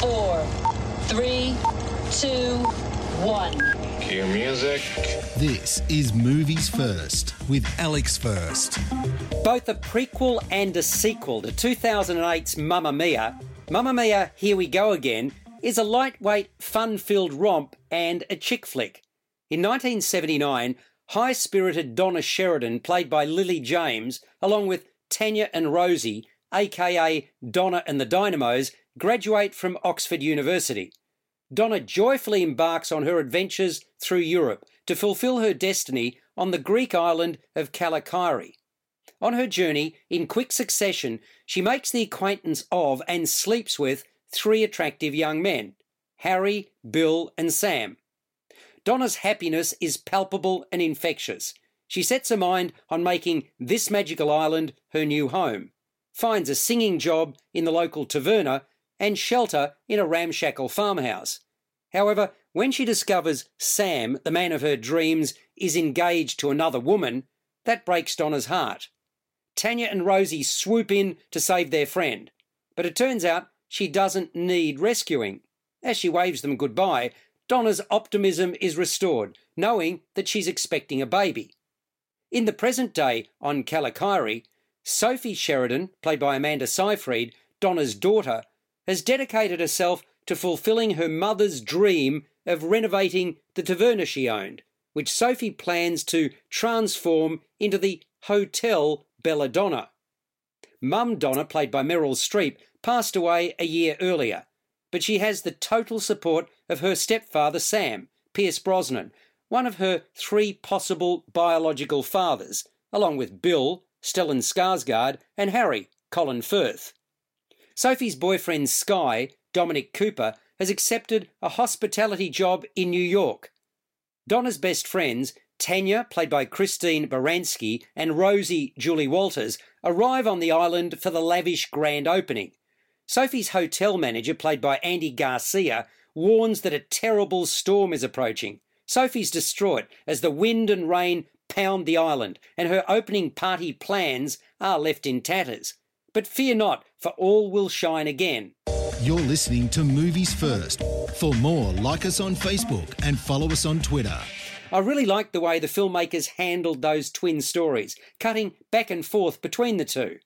four, three, two, one. Cue music. This is Movies First with Alex First. Both a prequel and a sequel to 2008's Mamma Mia, Mamma Mia Here We Go Again is a lightweight, fun filled romp and a chick flick. In 1979, high spirited Donna Sheridan, played by Lily James, along with Tanya and Rosie, aka Donna and the Dynamos, graduate from Oxford University. Donna joyfully embarks on her adventures through Europe to fulfill her destiny on the Greek island of Kalokairi. On her journey, in quick succession, she makes the acquaintance of and sleeps with three attractive young men Harry, Bill, and Sam. Donna's happiness is palpable and infectious. She sets her mind on making this magical island her new home, finds a singing job in the local taverna, and shelter in a ramshackle farmhouse. However, when she discovers Sam, the man of her dreams, is engaged to another woman, that breaks Donna's heart. Tanya and Rosie swoop in to save their friend, but it turns out she doesn't need rescuing. As she waves them goodbye, Donna's optimism is restored, knowing that she's expecting a baby. In the present day on Kalokairi, Sophie Sheridan, played by Amanda Seyfried, Donna's daughter, has dedicated herself to fulfilling her mother's dream of renovating the taverna she owned, which Sophie plans to transform into the Hotel Belladonna. Mum Donna, played by Meryl Streep, passed away a year earlier, but she has the total support of her stepfather Sam, Pierce Brosnan, one of her three possible biological fathers, along with Bill, Stellan Skarsgård, and Harry, Colin Firth. Sophie's boyfriend Sky, Dominic Cooper, has accepted a hospitality job in New York. Donna's best friends, Tanya, played by Christine Baranski, and Rosie, Julie Walters, arrive on the island for the lavish grand opening. Sophie's hotel manager, played by Andy Garcia, warns that a terrible storm is approaching. Sophie's distraught as the wind and rain pound the island, and her opening party plans are left in tatters. But fear not, for all will shine again. You're listening to Movies First. For more, like us on Facebook and follow us on Twitter. I really liked the way the filmmakers handled those twin stories, cutting back and forth between the two.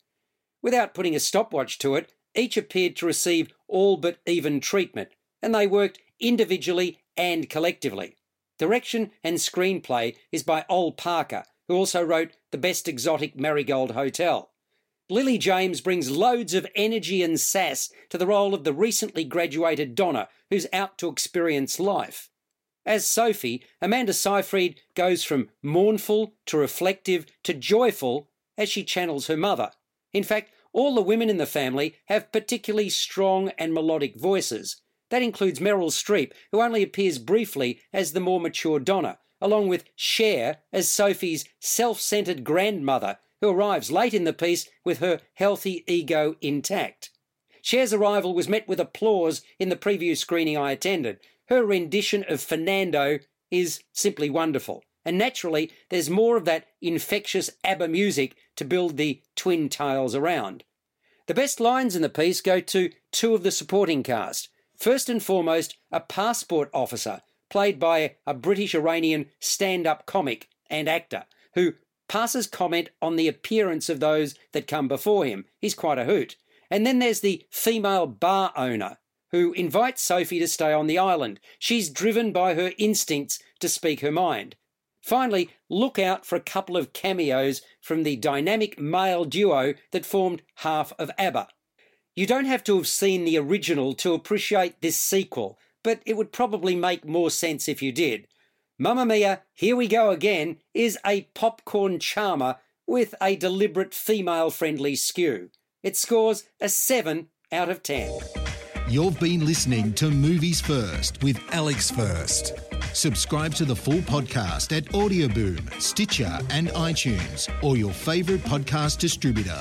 Without putting a stopwatch to it, each appeared to receive all but even treatment, and they worked individually and collectively. Direction and screenplay is by Ol Parker, who also wrote The Best Exotic Marigold Hotel. Lily James brings loads of energy and sass to the role of the recently graduated Donna, who's out to experience life. As Sophie, Amanda Seyfried goes from mournful to reflective to joyful as she channels her mother. In fact, all the women in the family have particularly strong and melodic voices. That includes Meryl Streep, who only appears briefly as the more mature Donna, along with Cher as Sophie's self centered grandmother, who arrives late in the piece with her healthy ego intact. Cher's arrival was met with applause in the preview screening I attended. Her rendition of Fernando is simply wonderful. And naturally, there's more of that infectious ABBA music to build the twin tales around. The best lines in the piece go to two of the supporting cast. First and foremost, a passport officer, played by a British Iranian stand up comic and actor, who passes comment on the appearance of those that come before him. He's quite a hoot. And then there's the female bar owner who invites Sophie to stay on the island. She's driven by her instincts to speak her mind. Finally, look out for a couple of cameos from the dynamic male duo that formed half of ABBA. You don't have to have seen the original to appreciate this sequel, but it would probably make more sense if you did. Mamma Mia, Here We Go Again is a popcorn charmer with a deliberate female friendly skew. It scores a 7 out of 10. You've been listening to Movies First with Alex First. Subscribe to the full podcast at Audioboom, Stitcher, and iTunes, or your favourite podcast distributor.